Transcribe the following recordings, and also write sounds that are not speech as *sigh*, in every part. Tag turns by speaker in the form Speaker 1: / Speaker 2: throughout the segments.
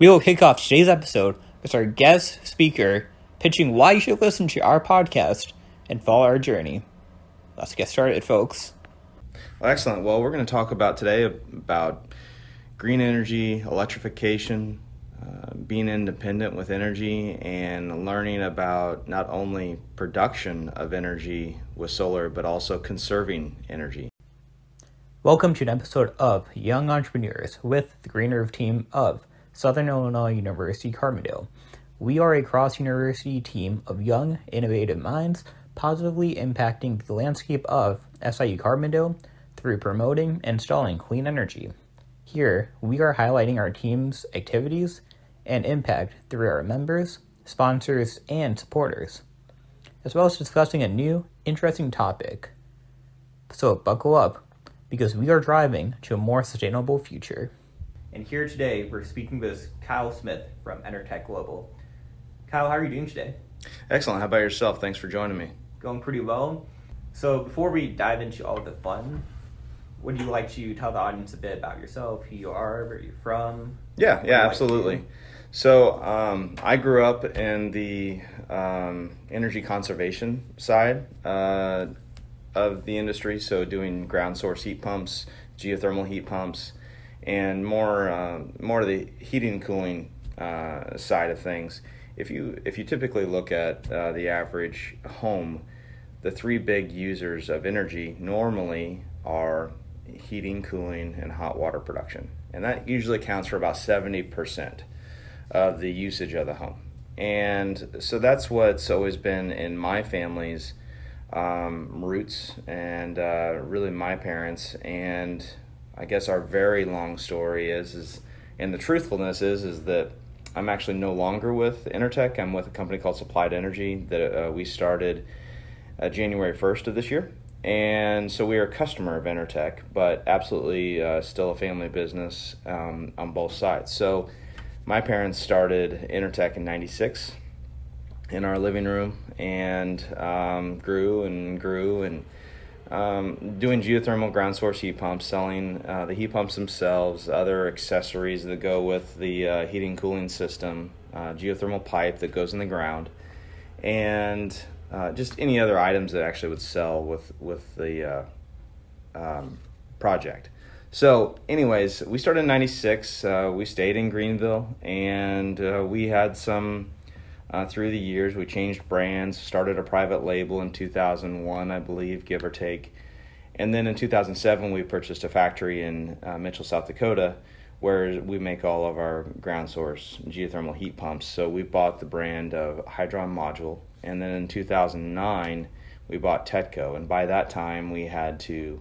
Speaker 1: We will kick off today's episode with our guest speaker pitching why you should listen to our podcast and follow our journey. Let's get started, folks.
Speaker 2: Well, excellent. Well, we're going to talk about today about green energy, electrification, uh, being independent with energy, and learning about not only production of energy with solar, but also conserving energy.
Speaker 1: Welcome to an episode of Young Entrepreneurs with the Green Roof team of Southern Illinois University Carbondale. We are a cross university team of young, innovative minds positively impacting the landscape of SIU Carbondale through promoting and installing clean energy. Here, we are highlighting our team's activities and impact through our members, sponsors, and supporters, as well as discussing a new, interesting topic. So, buckle up because we are driving to a more sustainable future. And here today, we're speaking with Kyle Smith from Enertech Global. Kyle, how are you doing today?
Speaker 2: Excellent. How about yourself? Thanks for joining me.
Speaker 1: Going pretty well. So, before we dive into all the fun, would you like to tell the audience a bit about yourself, who you are, where you're from?
Speaker 2: Yeah, yeah, absolutely. so, um, I grew up in the um, energy conservation side uh, of the industry, so doing ground source heat pumps, geothermal heat pumps, and more uh, more of the heating and cooling uh, side of things. If you if you typically look at uh, the average home, the three big users of energy normally are heating, cooling, and hot water production, and that usually accounts for about seventy percent of the usage of the home. And so that's what's always been in my family's um, roots and uh, really my parents and I guess our very long story is is and the truthfulness is is that I'm actually no longer with Enertech. I'm with a company called Supplied Energy that uh, we started uh, January 1st of this year. And so we are a customer of Enertech, but absolutely uh, still a family business um, on both sides. So my parents started Enertech in 96 in our living room and um, grew and grew and um, doing geothermal ground source heat pumps, selling uh, the heat pumps themselves, other accessories that go with the uh, heating cooling system, uh, geothermal pipe that goes in the ground, and uh, just any other items that actually would sell with with the uh, um, project. So, anyways, we started in '96. Uh, we stayed in Greenville, and we had some uh, through the years. We changed brands, started a private label in 2001, I believe, give or take. And then in 2007, we purchased a factory in uh, Mitchell, South Dakota, where we make all of our ground source geothermal heat pumps. So we bought the brand of Hydron Module. And then in 2009, we bought Tetco. And by that time, we had to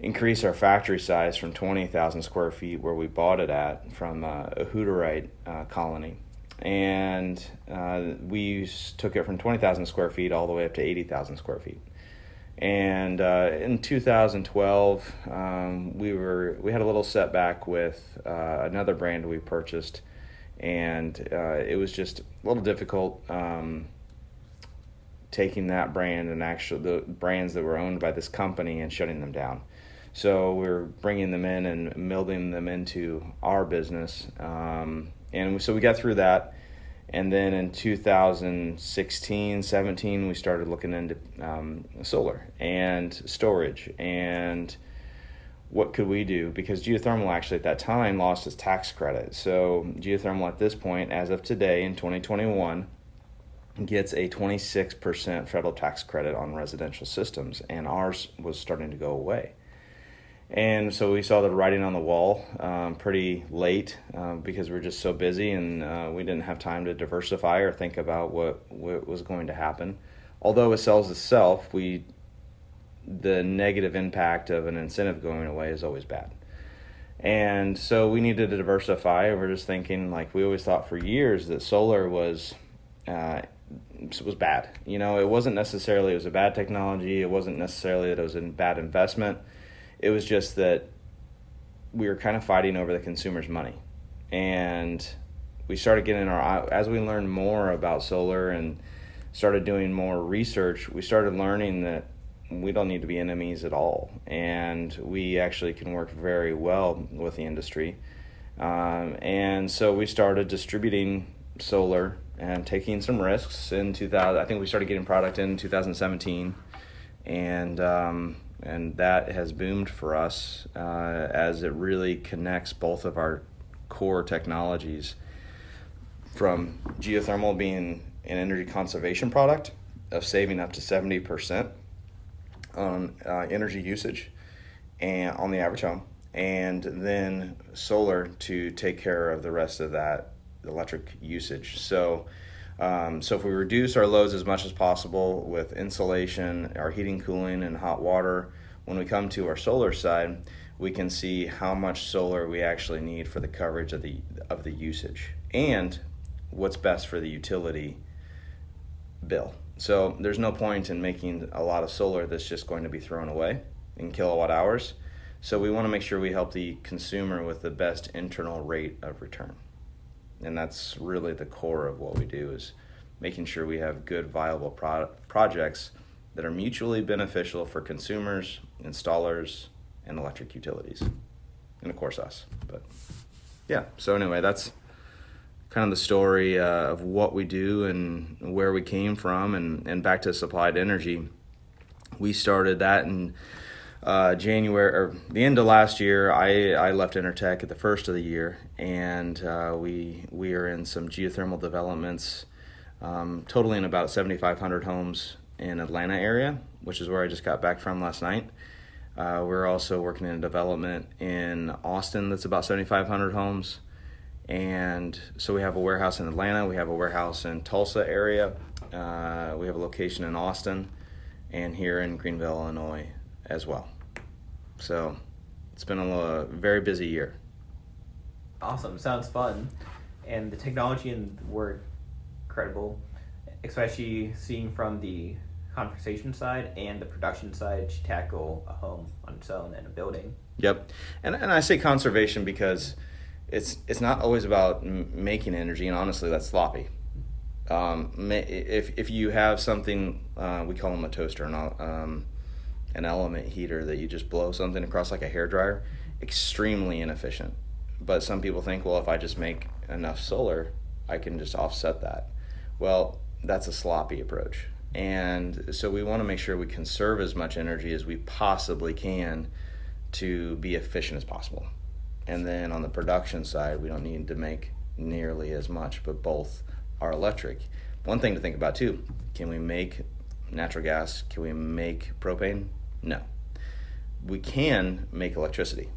Speaker 2: increase our factory size from 20,000 square feet, where we bought it at, from uh, a Hutterite uh, colony and uh, we took it from 20,000 square feet all the way up to 80,000 square feet. And uh, in 2012, um, we were we had a little setback with uh, another brand we purchased, and uh, it was just a little difficult um, taking that brand and actually the brands that were owned by this company and shutting them down. So we are bringing them in and melding them into our business. Um, and so we got through that. And then in 2016 17 we started looking into um, solar and storage and what could we do? Because geothermal actually at that time lost its tax credit. So geothermal at this point as of today in 2021 gets a 26% federal tax credit on residential systems. And ours was starting to go away and so we saw the writing on the wall um, pretty late uh, because we were just so busy and uh, we didn't have time to diversify or think about what, what was going to happen. Although it sells itself, we the negative impact of an incentive going away is always bad. And so we needed to diversify. We're just thinking, like we always thought for years, that solar was uh, was bad. You know, it wasn't necessarily it was a bad technology. It wasn't necessarily that it was a bad investment it was just that we were kind of fighting over the consumer's money. And we started getting our, as we learned more about solar and started doing more research, we started learning that we don't need to be enemies at all. And we actually can work very well with the industry. Um, and so we started distributing solar and taking some risks in 2000. I think we started getting product in 2017, and um, and that has boomed for us uh, as it really connects both of our core technologies from geothermal being an energy conservation product of saving up to 70% on uh, energy usage and on the average home and then solar to take care of the rest of that electric usage. So um, so if we reduce our loads as much as possible with insulation our heating cooling and hot water when we come to our solar side we can see how much solar we actually need for the coverage of the of the usage and what's best for the utility bill. So there's no point in making a lot of solar that's just going to be thrown away in kilowatt hours. So we want to make sure we help the consumer with the best internal rate of return. And that's really the core of what we do is making sure we have good viable pro- projects that are mutually beneficial for consumers, installers, and electric utilities. And of course us. But yeah, so anyway, that's kind of the story uh, of what we do and where we came from, and, and back to Supplied Energy. We started that in uh, January or the end of last year. I, I left Enertech at the first of the year, and uh, we we are in some geothermal developments, um, totaling about 7,500 homes in Atlanta area, which is where I just got back from last night. Uh, we're also working in a development in Austin that's about 7,500 homes. And so we have a warehouse in Atlanta, we have a warehouse in Tulsa area, uh, we have a location in Austin, and here in Greenville, Illinois as well. So it's been a very busy year.
Speaker 1: Awesome, sounds fun. And the technology and were incredible, especially seeing from the conversation side and the production side to tackle a home on its own and a building.
Speaker 2: Yep. And, and I say conservation because it's it's not always about m- making energy, and honestly, that's sloppy. Um, if if you have something, uh, we call them a toaster, not um, an element heater that you just blow something across like a hair dryer, extremely inefficient. But some people think, well, if I just make enough solar, I can just offset that. Well, that's a sloppy approach. And so we want to make sure we conserve as much energy as we possibly can to be efficient as possible. And then on the production side, we don't need to make nearly as much, but both are electric. One thing to think about too can we make natural gas? Can we make propane? No. We can make electricity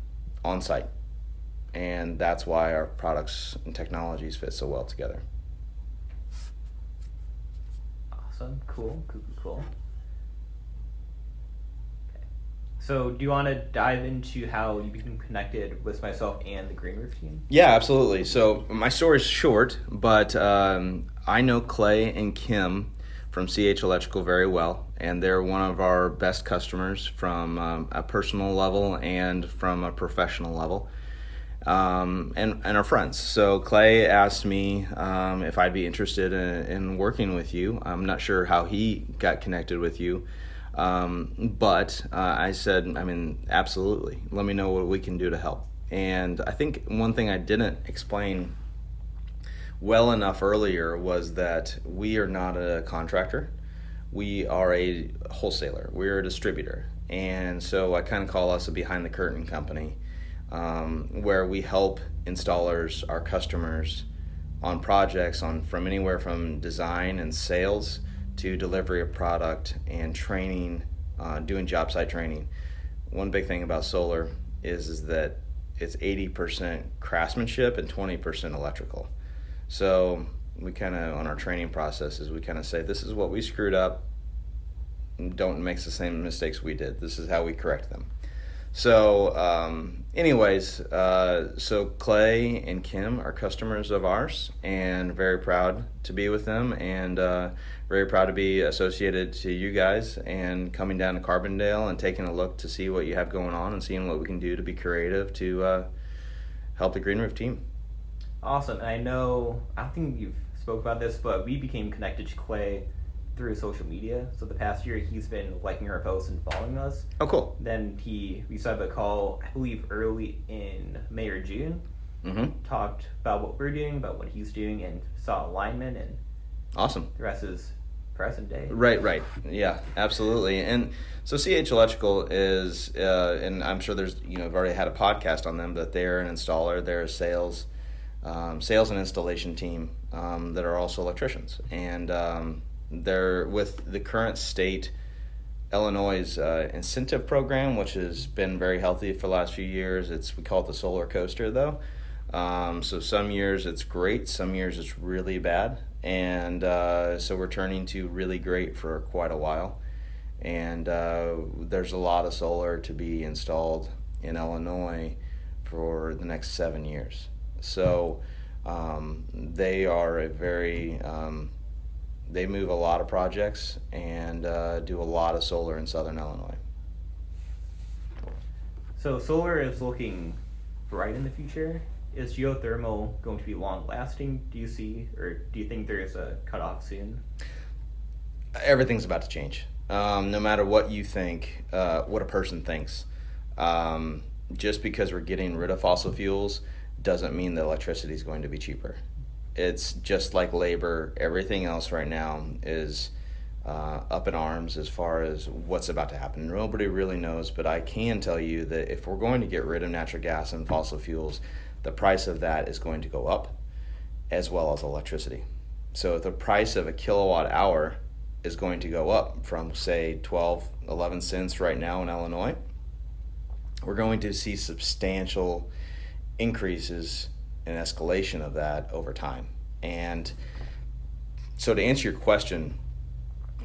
Speaker 2: on site. And that's why our products and technologies fit so well together.
Speaker 1: Awesome. Cool. Cool. Cool. So, do you want to dive into how you became connected with myself and the Green Roof team?
Speaker 2: Yeah, absolutely. So, my story is short, but um, I know Clay and Kim from CH Electrical very well, and they're one of our best customers from um, a personal level and from a professional level. Um, and, and our friends. So Clay asked me um, if I'd be interested in, in working with you. I'm not sure how he got connected with you, um, but uh, I said, I mean, absolutely. Let me know what we can do to help. And I think one thing I didn't explain well enough earlier was that we are not a contractor. We are a wholesaler. We're a distributor. And so I kind of call us a behind the curtain company um, where we help installers, our customers, on projects on from anywhere from design and sales to delivery of product and training, uh, doing job site training. One big thing about solar is, is that it's 80% craftsmanship and 20% electrical. So we kind of, on our training processes, we kind of say, this is what we screwed up. Don't make the same mistakes we did. This is how we correct them. So, um, anyways, uh, so Clay and Kim are customers of ours, and very proud to be with them, and uh, very proud to be associated to you guys, and coming down to Carbondale and taking a look to see what you have going on, and seeing what we can do to be creative to uh, help the Green Roof team.
Speaker 1: Awesome, and I know I don't think you've spoke about this, but we became connected to Clay through social media. So the past year, he's been liking our posts and following us.
Speaker 2: Oh, cool.
Speaker 1: Then he we set up a call, I believe, early in May or June,
Speaker 2: Mm-hmm.
Speaker 1: talked about what we're doing, about what he's doing, and saw alignment, and
Speaker 2: Awesome.
Speaker 1: the rest is present day.
Speaker 2: Right, right. Yeah, absolutely. And so CH Electrical is, uh, and I'm sure there's, you know, I've already had a podcast on them, but they're an installer, they're a sales, um, sales and installation team um, that are also electricians. And um, they're with the current state, Illinois' uh, incentive program, which has been very healthy for the last few years. It's we call it the solar coaster, though. Um, so some years it's great, some years it's really bad, and uh, so we're turning to really great for quite a while. And uh, there's a lot of solar to be installed in Illinois for the next seven years. So um, they are a very um, they move a lot of projects and uh, do a lot of solar in Southern Illinois.
Speaker 1: So solar is looking bright in the future. Is geothermal going to be long lasting? Do you see, or do you think there's a cutoff soon?
Speaker 2: everything's about to change. Um, no matter what you think, uh, what a person thinks, um, just because we're getting rid of fossil fuels doesn't mean that electricity is going to be cheaper. It's just like labor. Everything else right now is uh, up in arms as far as what's about to happen. Nobody really knows, but I can tell you that if we're going to get rid of natural gas and fossil fuels, the price of that is going to go up, as well as electricity. So the price of a kilowatt hour is going to go up from say 12 11 cents right now in illinois we're going to see substantial increases and escalation of that over time. And so to answer your question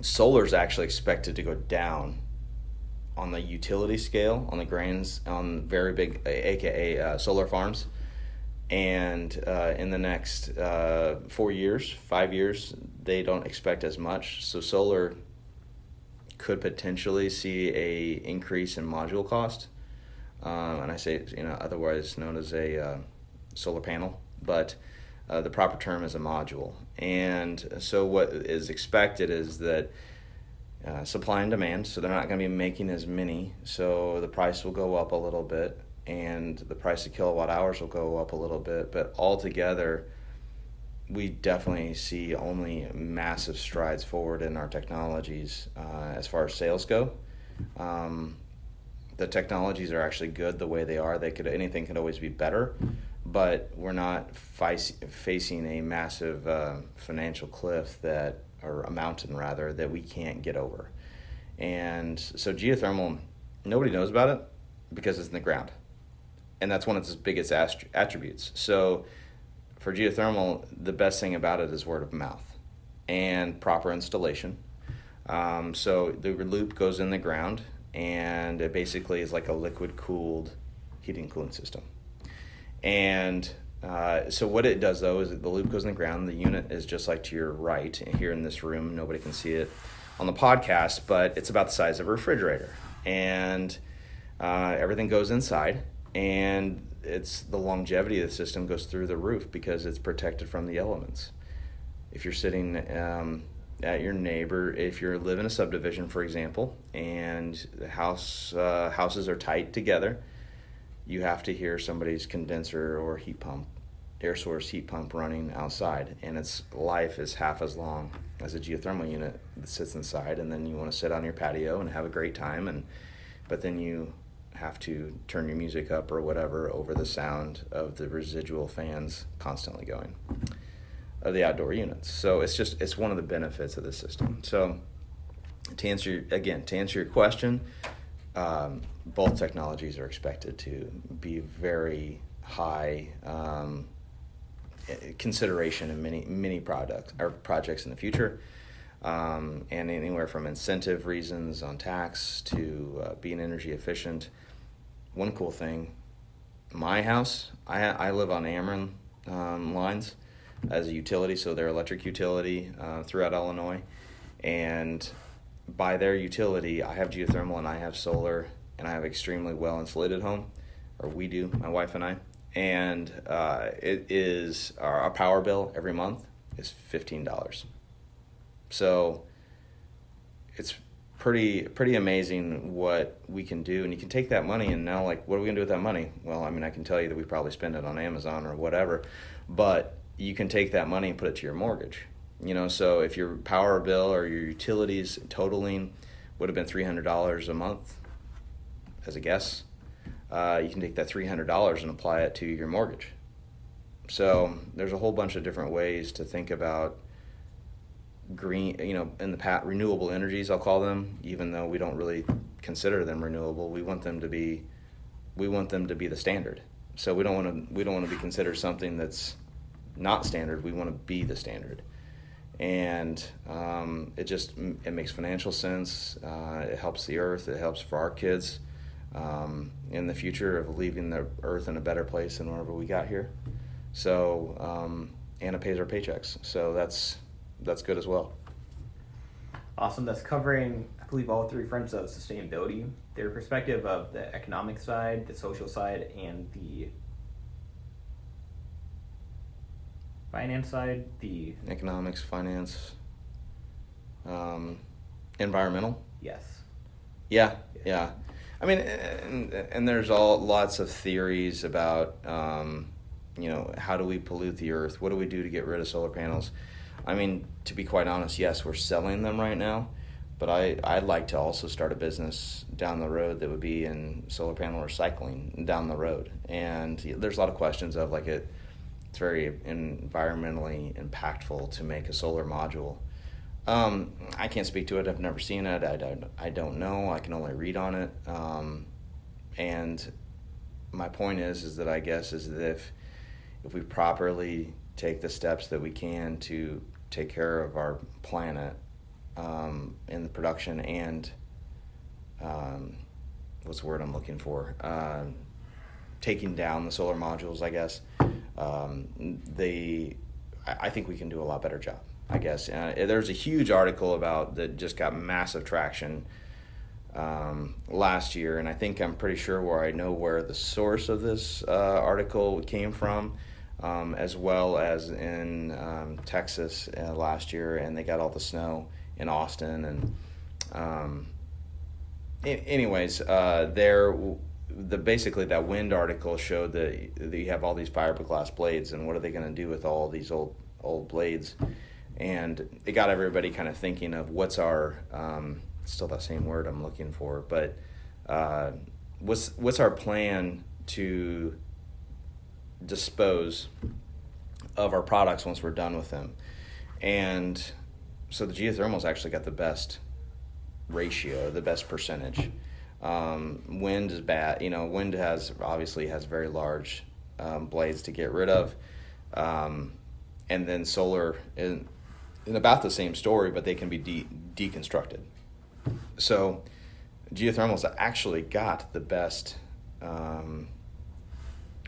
Speaker 2: solar is actually expected to go down on the utility scale on the grains on very big aka uh, solar farms. And uh, in the next uh, four years, five years, they don't expect as much. So solar could potentially see a increase in module cost, um, and I say you know otherwise known as a uh, solar panel, but uh, the proper term is a module. And so what is expected is that. Uh, supply and demand, so they're not going to be making as many, so the price will go up a little bit and the price of kilowatt hours will go up a little bit. But altogether, we definitely see only massive strides forward in our technologies uh, as far as sales go. Um, the technologies are actually good the way they are. They could anything could always be better, but we're not facing a massive uh, financial cliff that, or a mountain rather, that we can't get over. And so geothermal, nobody knows about it because it's in the ground and that's one of its biggest attributes. So, for geothermal, the best thing about it is word of mouth and proper installation. Um, so the loop goes in the ground, and it basically is like a liquid cooled heating cooling system. And uh, so what it does though is the loop goes in the ground. The unit is just like to your right here in this room. Nobody can see it on the podcast, but it's about the size of a refrigerator, and uh, everything goes inside and it's the longevity of the system goes through the roof because it's protected from the elements. If you're sitting um, at your neighbor, if you live in a subdivision, for example, and the house uh, houses are tight together, you have to hear somebody's condenser or heat pump, air source heat pump running outside, and its life is half as long as a geothermal unit that sits inside. And then you want to sit on your patio and have a great time, and but then you have to turn your music up or whatever over the sound of the residual fans constantly going of the outdoor units. So it's just it's one of the benefits of the system. So to answer again to answer your question, um, both technologies are expected to be very high um, consideration in many many products or projects in the future. Um, and anywhere from incentive reasons on tax to uh, being energy efficient one cool thing, my house, I I live on Ameren um, lines as a utility, so they're electric utility uh, throughout Illinois, and by their utility, I have geothermal and I have solar, and I have extremely well insulated home, or we do, my wife and I, and uh, it is our, our power bill every month is fifteen dollars. So it's pretty pretty amazing what we can do and you can take that money and now like what are we going to do with that money? Well i mean i can tell you that we probably spend it on amazon or whatever but you can take that money and put it to your mortgage you know so if your power bill or your utilities totaling would have been $300 a month as a guess uh, you can take that $300 and apply it to your mortgage so there's a whole bunch of different ways to think about green, you know, in the past, renewable energies, I'll call them, even though we don't really consider them renewable. We want them to be, we want them to be the standard. So we don't want to, we don't want to be considered something that's not standard. We want to be the standard, and um, it just it makes financial sense. Uh, it helps the earth. It helps for our kids um, in the future of leaving the earth in a better place than wherever we got here. So um, Anna pays our paychecks. So that's that's good as well.
Speaker 1: Awesome. That's covering, I believe, all three fronts of sustainability. Their perspective of the economic side, the social side, and the finance side. The
Speaker 2: economics, finance, um, environmental.
Speaker 1: Yes.
Speaker 2: Yeah, yeah. I mean, and, and there's all lots of theories about, um, you know, how do we pollute the earth? What do we do to get rid of solar panels? I mean, to be quite honest, yes, we're selling them right now, but I, I'd like to also start a business down the road that would be in solar panel recycling down the road. And there's a lot of questions of like it, it's very environmentally impactful to make a solar module. Um, I can't speak to it. I've never seen it. I don't, I don't know. I can only read on it. Um, and my point is, is that I guess is that if, if we properly take the steps that we can to take care of our planet um, in the production and um, what's the word I'm looking for? Uh, taking down the solar modules, I guess. Um, they, I think we can do a lot better job. I guess uh, there's a huge article about that just got massive traction um, last year, and I think I'm pretty sure where I know where the source of this uh, article came from um, as well as in um, Texas uh, last year, and they got all the snow in Austin. And um, anyways, uh, there the basically that wind article showed that, that you have all these fiberglass blades, and what are they going to do with all these old old blades? And it got everybody kind of thinking of what's our um, still that same word I'm looking for, but uh, what's what's our plan to dispose of our products once we're done with them. And so the geothermals actually got the best ratio, the best percentage. Um, wind is bad. You know, wind has obviously has very large um, blades to get rid of, um, and then solar in, in about the same story, but they can be de- deconstructed. So geothermals actually got the best um,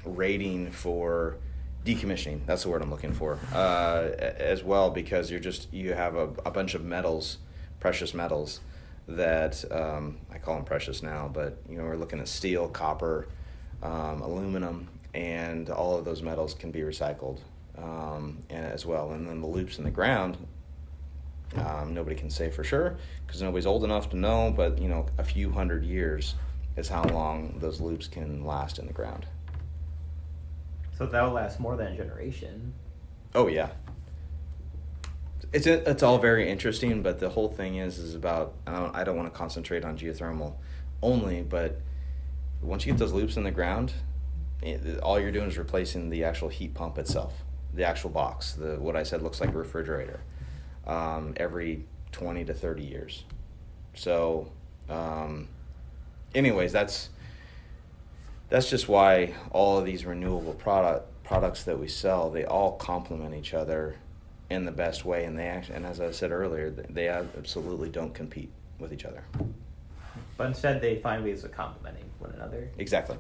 Speaker 2: rating for decommissioning. That's the word I'm looking for, uh, as well, because you're just you have a, a bunch of metals, precious metals, that um, I call them precious now, but you know we're looking at steel, copper, um, aluminum, and all of those metals can be recycled um, and as well. And then the loops in the ground, um, nobody can say for sure because nobody's old enough to know, but you know a few hundred years is how long those loops can last in the ground.
Speaker 1: So that'll last more than a generation.
Speaker 2: Oh yeah. It's it's all very interesting, but the whole thing is is about I don't, I don't want to concentrate on geothermal only, but once you get those loops in the ground, it, all you're doing is replacing the actual heat pump itself, the actual box, the what I said looks like a refrigerator, um, every twenty to thirty years. So, um, anyways, that's that's just why all of these renewable product products that we sell they all complement each other in the best way and they actually and as i said earlier they absolutely don't compete with each other.
Speaker 1: But instead they find ways of complementing one another.
Speaker 2: Exactly.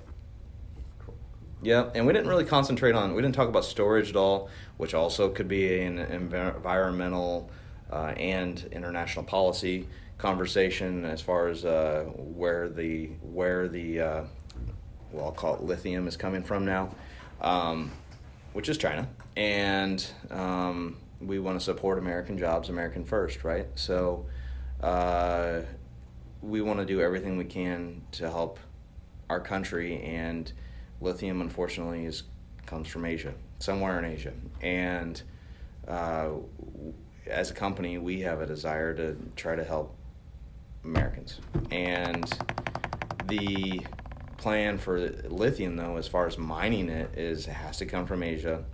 Speaker 2: Cool. yeah and we didn't really concentrate on we didn't talk about storage at all which also could be an environmental uh, and international policy conversation as far as uh, where the where the uh, well, I'll call it lithium is coming from now, um, which is China, and um, we want to support American jobs, American first, right? So, uh, we want to do everything we can to help our country, and lithium, unfortunately, is comes from Asia, somewhere in Asia, and uh, as a company, we have a desire to try to help Americans, and the plan for lithium, though, as far as mining it, is it has to come from Asia,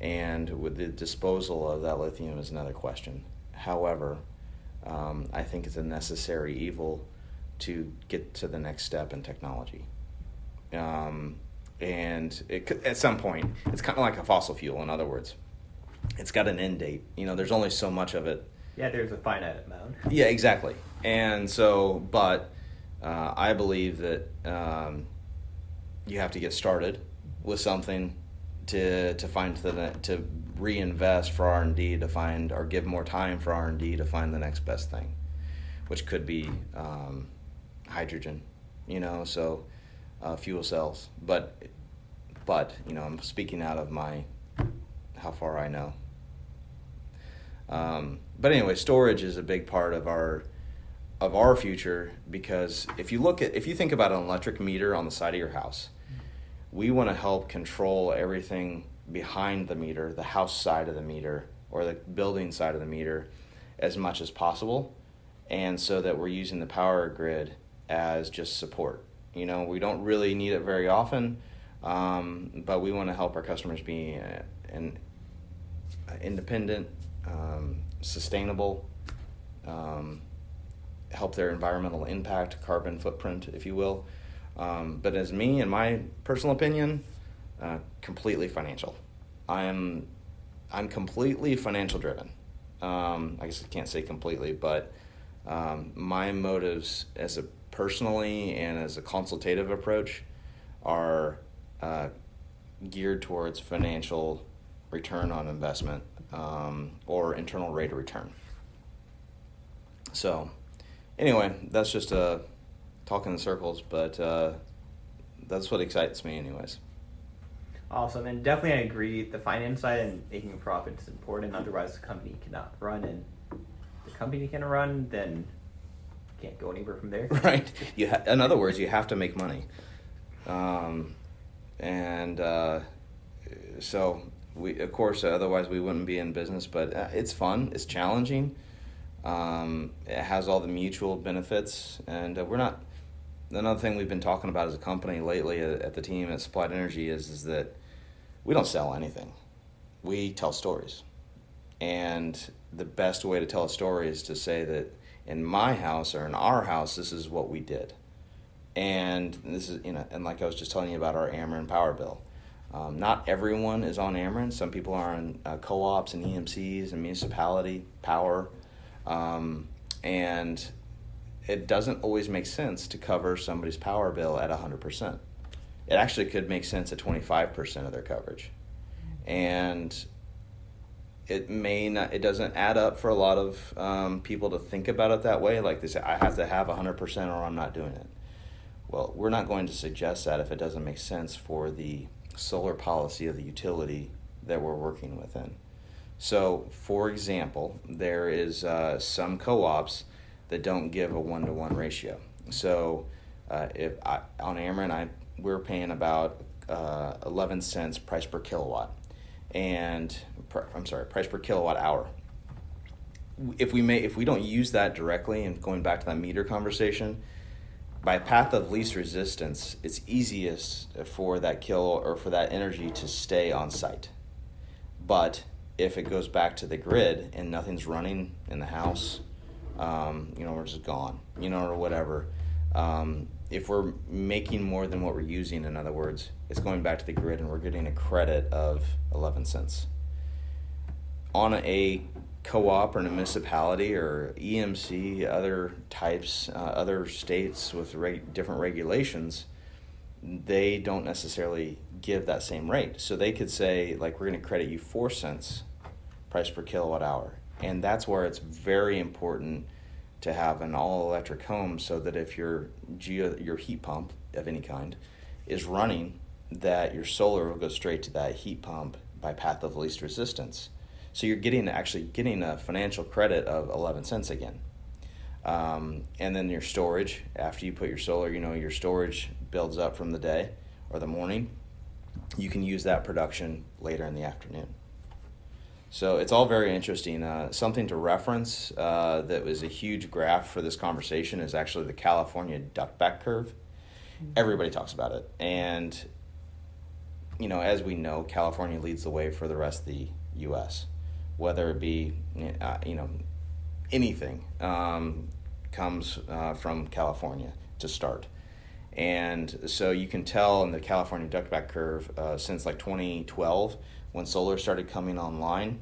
Speaker 2: and with the disposal of that lithium is another question. However, um, I think it's a necessary evil to get to the next step in technology. Um, and it, at some point, it's kind of like a fossil fuel. In other words, it's got an end date. You know, there's only so much of it.
Speaker 1: Yeah, there's a finite amount.
Speaker 2: Yeah, exactly. And so, but uh, I believe that um, you have to get started with something to to find the to reinvest for R and D to find or give more time for R and D to find the next best thing, which could be um, hydrogen, you know, so uh, fuel cells. But but you know, I'm speaking out of my how far I know. Um, but anyway, storage is a big part of our of our future because if you look at if you think about an electric meter on the side of your house, we want to help control everything behind the meter, the house side of the meter or the building side of the meter as much as possible and so that we're using the power grid as just support. You know, we don't really need it very often, um, but we want to help our customers be uh, an independent, um, sustainable, um, help their environmental impact, carbon footprint, if you will. Um, but as me, in my personal opinion, uh, completely financial. I'm I'm completely financial driven. Um, I guess I can't say completely, but um, my motives as a personally and as a consultative approach are uh, geared towards financial return on investment um, or internal rate of return. So, anyway, that's just a talk in circles, but uh, that's what excites me, anyways.
Speaker 1: Awesome, and definitely I agree. The finance side and making a profit is important. Otherwise, the company cannot run, and the company can run, then can't go anywhere from there. *laughs*
Speaker 2: Right. You ha- in other words, you have to make money, um, and uh, so we, of course, otherwise we wouldn't be in business. But uh, it's fun. It's challenging. Um, it has all the mutual benefits, and uh, we're not. Another thing we've been talking about as a company lately at, the team at Supplied Energy is is that we don't sell anything. We tell stories. And the best way to tell a story is to say that in my house or in our house, this is what we did. And this is, you know, and like I was just telling you about our Ameren power bill. Um, not everyone is on Ameren. Some people are on uh, co ops and EMCs and municipality power. Um, and it doesn't always make sense to cover somebody's power bill at 100% it actually could make sense at 25% of their coverage. And it may not, it doesn't add up for a lot of um, people to think about it that way. Like they say, I have to have 100% or I'm not doing it. Well, we're not going to suggest that if it doesn't make sense for the solar policy of the utility that we're working within. So, for example, there is uh, some co-ops that don't give a one-to-one ratio. So, uh, if I, on Ameren, I we're paying about uh, 11 cents price per kilowatt. And i'm sorry price per kilowatt hour. If we may if we don't use that directly and going back to that meter conversation by path of least resistance it's easiest for that kill or for that energy to stay on site. But if it goes back to the grid and nothing's running in the house um, you know we're just gone you know or whatever um, if we're making more than what we're using, in other words, it's going back to the grid and we're getting a credit of 11 cents. On a co op or a municipality or EMC, other types, uh, other states with reg- different regulations, they don't necessarily give that same rate. So they could say, like, we're going to credit you 4 cents price per kilowatt hour. And that's where it's very important to have an all electric home so that if your geo, your heat pump of any kind is running that your solar will go straight to that heat pump by path of least resistance so you're getting actually getting a financial credit of 11 cents again Um, and then your storage, after you put your solar, you know, your storage builds up from the day or the morning. You can use that production later in the afternoon. So it's all very interesting. Uh, something to reference uh, that was a huge graph for this conversation is actually the California duckback curve. Everybody talks about it. And, you know, as we know, California leads the way for the rest of the U.S., whether it be, uh, you know, anything um, comes uh, from California to start. And so you can tell in the California duckback curve uh, since like 2012 when solar started coming online.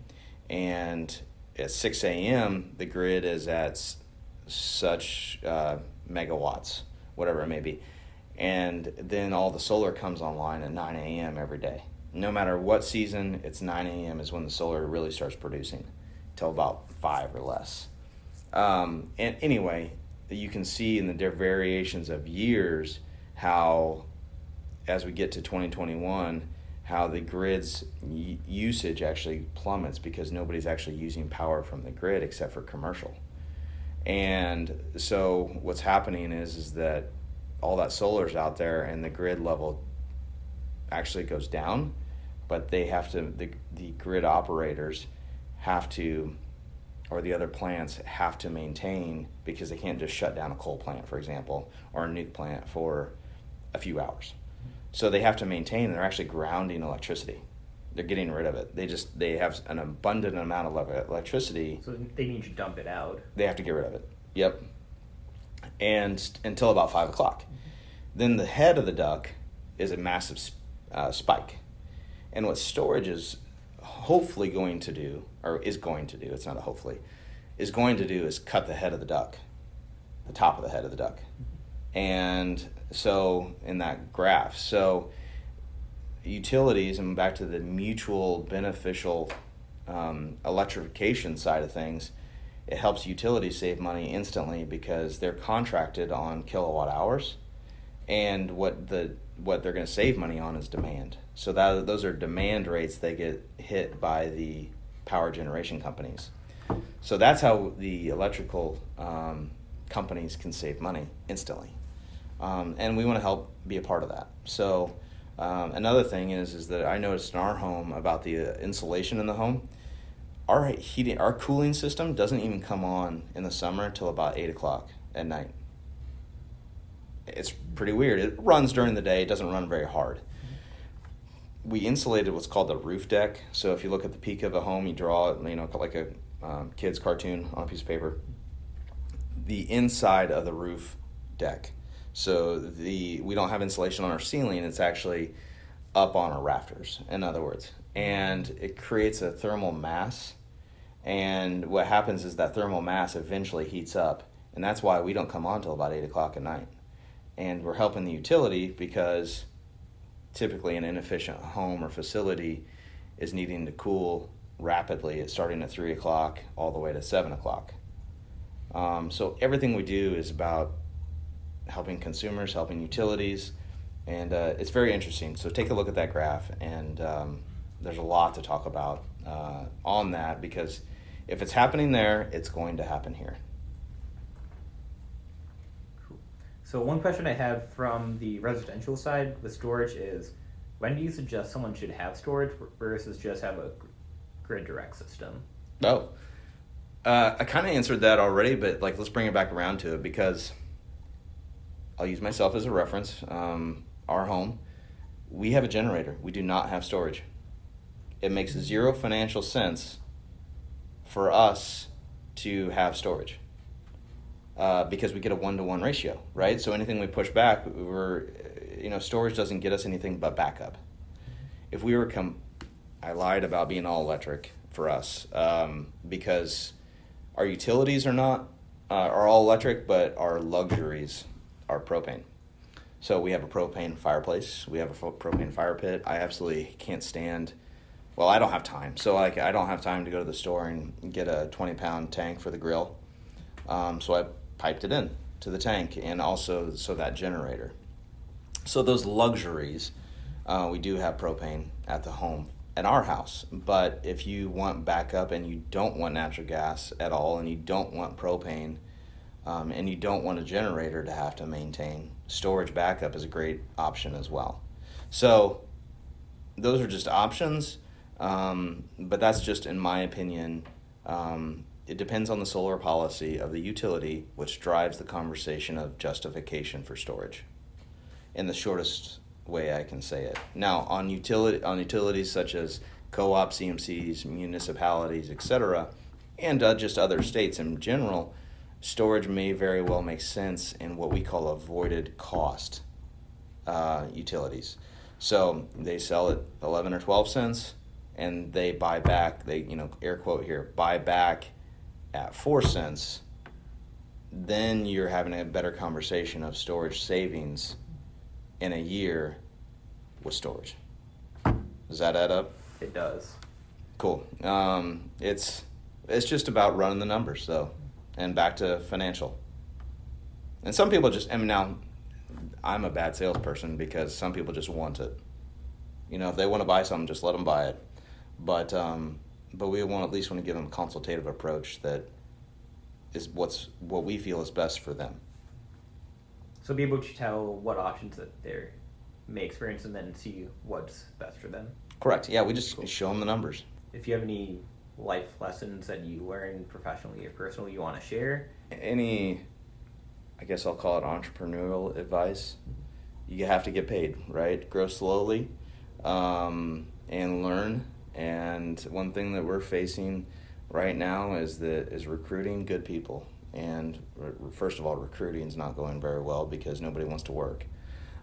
Speaker 2: And at 6 a.m., the grid is at such uh, megawatts, whatever it may be. And then all the solar comes online at 9 a.m. every day. No matter what season, it's 9 a.m. is when the solar really starts producing, till about 5 or less. Um, and anyway, you can see in the variations of years how, as we get to 2021, how the grid's usage actually plummets because nobody's actually using power from the grid except for commercial. And so what's happening is is that all that solar's out there and the grid level actually goes down, but they have to the the grid operators have to or the other plants have to maintain because they can't just shut down a coal plant, for example, or a nuke plant for a few hours. So they have to maintain. They're actually grounding electricity. They're getting rid of it. They just they have an abundant amount of electricity.
Speaker 1: So they need to dump it out.
Speaker 2: They have to get rid of it. Yep. And until about five o'clock, then the head of the duck is a massive uh, spike, and what storage is hopefully going to do, or is going to do, it's not a hopefully, is going to do is cut the head of the duck, the top of the head of the duck. And so in that graph, so utilities, and back to the mutual beneficial um, electrification side of things, it helps utilities save money instantly because they're contracted on kilowatt hours, and what the what they're going to save money on is demand. So that those are demand rates they get hit by the power generation companies. So that's how the electrical um, companies can save money instantly, um, and we want to help be a part of that. So um, another thing is is that I noticed in our home about the uh, insulation in the home. Our heating, our cooling system doesn't even come on in the summer until about eight o'clock at night. It's pretty weird. It runs during the day. It doesn't run very hard. We insulated what's called the roof deck. So if you look at the peak of a home, you draw it, you know, like a um, kid's cartoon on a piece of paper. The inside of the roof deck. So the we don't have insulation on our ceiling. It's actually up on our rafters. In other words, and it creates a thermal mass. And what happens is that thermal mass eventually heats up, and that's why we don't come on till about eight o'clock at night and we're helping the utility because typically an inefficient home or facility is needing to cool rapidly it's starting at 3 o'clock all the way to 7 o'clock um, so everything we do is about helping consumers helping utilities and uh, it's very interesting. So take a look at that graph and um, there's a lot to talk about uh, on that because if it's happening there it's going to happen here.
Speaker 1: So one question I have from the residential side with storage is, when do you suggest someone should have storage versus just have a grid direct system?
Speaker 2: Oh, uh, I kind of answered that already, but like let's bring it back around to it because I'll use myself as a reference. Um, our home, we have a generator. We do not have storage. It makes zero financial sense for us to have storage uh, because we get a one to one ratio, right? So anything we push back, we're, you know, storage doesn't get us anything but backup. If we were come, I lied about being all electric for us um, because our utilities are not uh, are all electric, but our luxuries are propane. So we have a propane fireplace. We have a propane fire pit. I absolutely can't stand. Well, I don't have time. So like I don't have time to go to the store and get a twenty pound tank for the grill. Um, so I piped it in to the tank and also so that generator. So those luxuries, uh, we do have propane at the home at our house. But if you want backup and you don't want natural gas at all and you don't want propane, um, and you don't want a generator to have to maintain, storage backup is a great option as well. So, those are just options, um, but that's just in my opinion. Um, it depends on the solar policy of the utility, which drives the conversation of justification for storage. In the shortest way I can say it. Now, on utility on utilities such as co-op, EMCs, municipalities, etc., and uh, just other states in general, storage may very well make sense in what we call avoided cost uh, utilities. So they sell at eleven or twelve cents, and they buy back. They you know air quote here buy back at four cents. Then you're having a better conversation of storage savings in a year with storage. Does that add up?
Speaker 1: It does.
Speaker 2: Cool. Um, it's it's just about running the numbers though, and back to financial. And some people just I mean now, I'm a bad salesperson because some people just want it. You know, if they want to buy something, just let them buy it. But um, but we want at least want to give them a consultative approach that is what's what we feel is best for them.
Speaker 1: So be able to tell what options that they may experience and then see what's best for them.
Speaker 2: Correct. Yeah, we just cool. show them the numbers.
Speaker 1: If you have any life lessons that you learned professionally or personally you want to share,
Speaker 2: any, I guess I'll call it entrepreneurial advice. You have to get paid, right? Grow slowly, um, and learn. And one thing that we're facing right now is that is recruiting good people and first of all, recruiting is not going very well because nobody wants to work.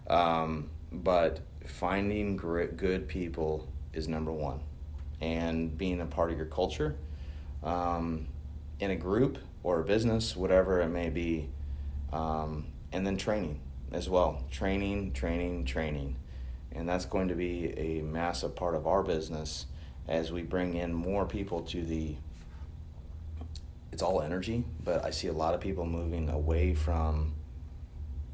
Speaker 2: Um, but finding great, good people is number one, and being a part of your culture, um, in a group or a business, whatever it may be, um, and then training as well. Training, training, training, and that's going to be a massive part of our business as we bring in more people to the it's all energy, but I see a lot of people moving away from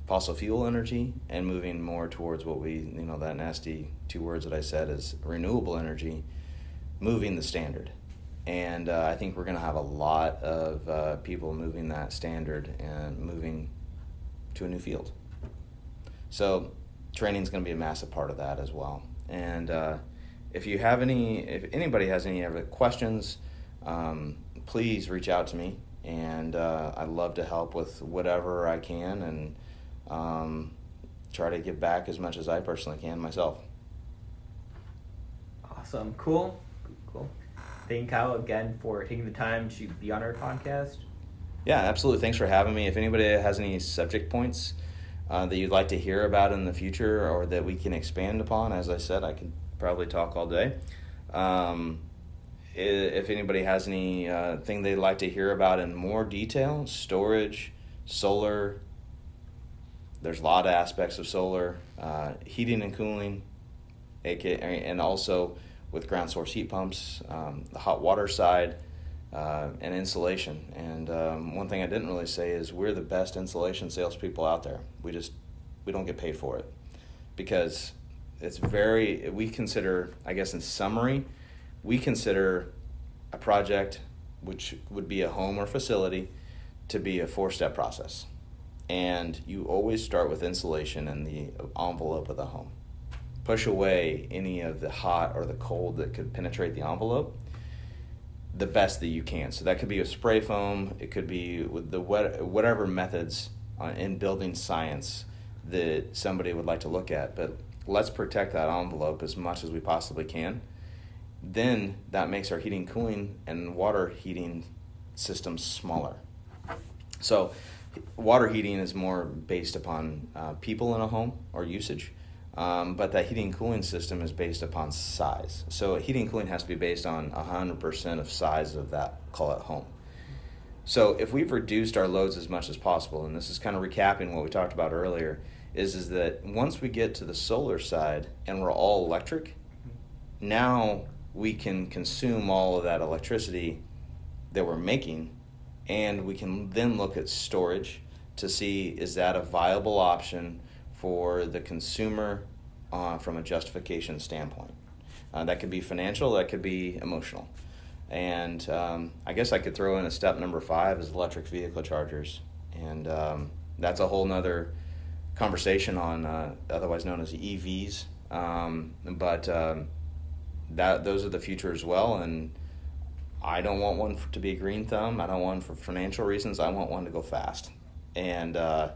Speaker 2: fossil fuel energy and moving more towards what we, you know, that nasty two words that I said is renewable energy, moving the standard. And uh, I think we're going to have a lot of uh, people moving that standard and moving to a new field. So training is going to be a massive part of that as well. And uh, if you have any, if anybody has any other questions, um, please reach out to me, and uh, I'd love to help with whatever I can and um, try to give back as much as I personally can myself.
Speaker 1: Awesome, cool, cool. Thank Kyle again for taking the time to be on our podcast.
Speaker 2: Yeah, absolutely. Thanks for having me. If anybody has any subject points uh, that you'd like to hear about in the future or that we can expand upon, as I said, I could probably talk all day. Um, if anybody has any uh, thing they'd like to hear about in more detail, storage, solar. There's a lot of aspects of solar, uh, heating and cooling, aka, and also with ground source heat pumps, um, the hot water side, uh, and insulation. And um, one thing I didn't really say is we're the best insulation salespeople out there. We just we don't get paid for it because it's very we consider I guess in summary we consider a project, which would be a home or facility, to be a four step process. And you always start with insulation in the envelope of the home. Push away any of the hot or the cold that could penetrate the envelope the best that you can. So that could be a spray foam, it could be with the whatever methods uh, in building science that somebody would like to look at. But let's protect that envelope as much as we possibly can then that makes our heating, cooling, and water heating systems smaller. So, water heating is more based upon uh, people in a home or usage, um, but that heating cooling system is based upon size. So, heating cooling has to be based on 100% of size of that, call it home. So, if we've reduced our loads as much as possible, and this is kind of recapping what we talked about earlier, is, is that once we get to the solar side and we're all electric, now we can consume all of that electricity that we're making and we can then look at storage to see is that a viable option for the consumer uh, from a justification standpoint. Uh, that could be financial, that could be emotional. And um, I guess I could throw in a step number five is electric vehicle chargers. and um, that's a whole nother conversation on uh, otherwise known as EVs. Um, but um, that those are the future as well, and I don't want one to be a green thumb. I don't want one for financial reasons. I want one to go fast, and uh,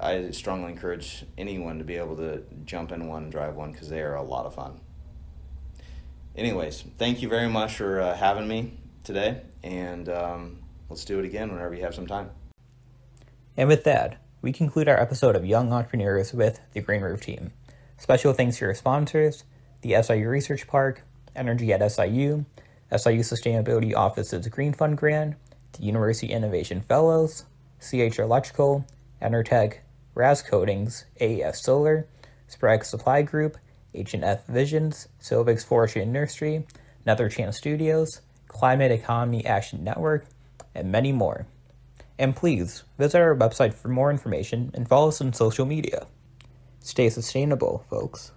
Speaker 2: I strongly encourage anyone to be able to jump in one and drive one because they are a lot of fun. Anyways, thank you very much for uh, having me today, and um, let's do it again whenever you have some time.
Speaker 1: And with that, we conclude our episode of Young Entrepreneurs with the Green Roof team. Special thanks to your sponsors, the SIU Research Park, Energy at SIU, SIU Sustainability Office's Green Fund Grant, the University Innovation Fellows, CH Electrical, Enertech, Raz Coatings, AES Solar, Sprague Supply Group, H&F Visions, Silvix Forestry and Nursery, Nether Chance Studios, Climate Economy Action Network, and many more. And please visit our website for more information and follow us on social media. Stay sustainable, folks.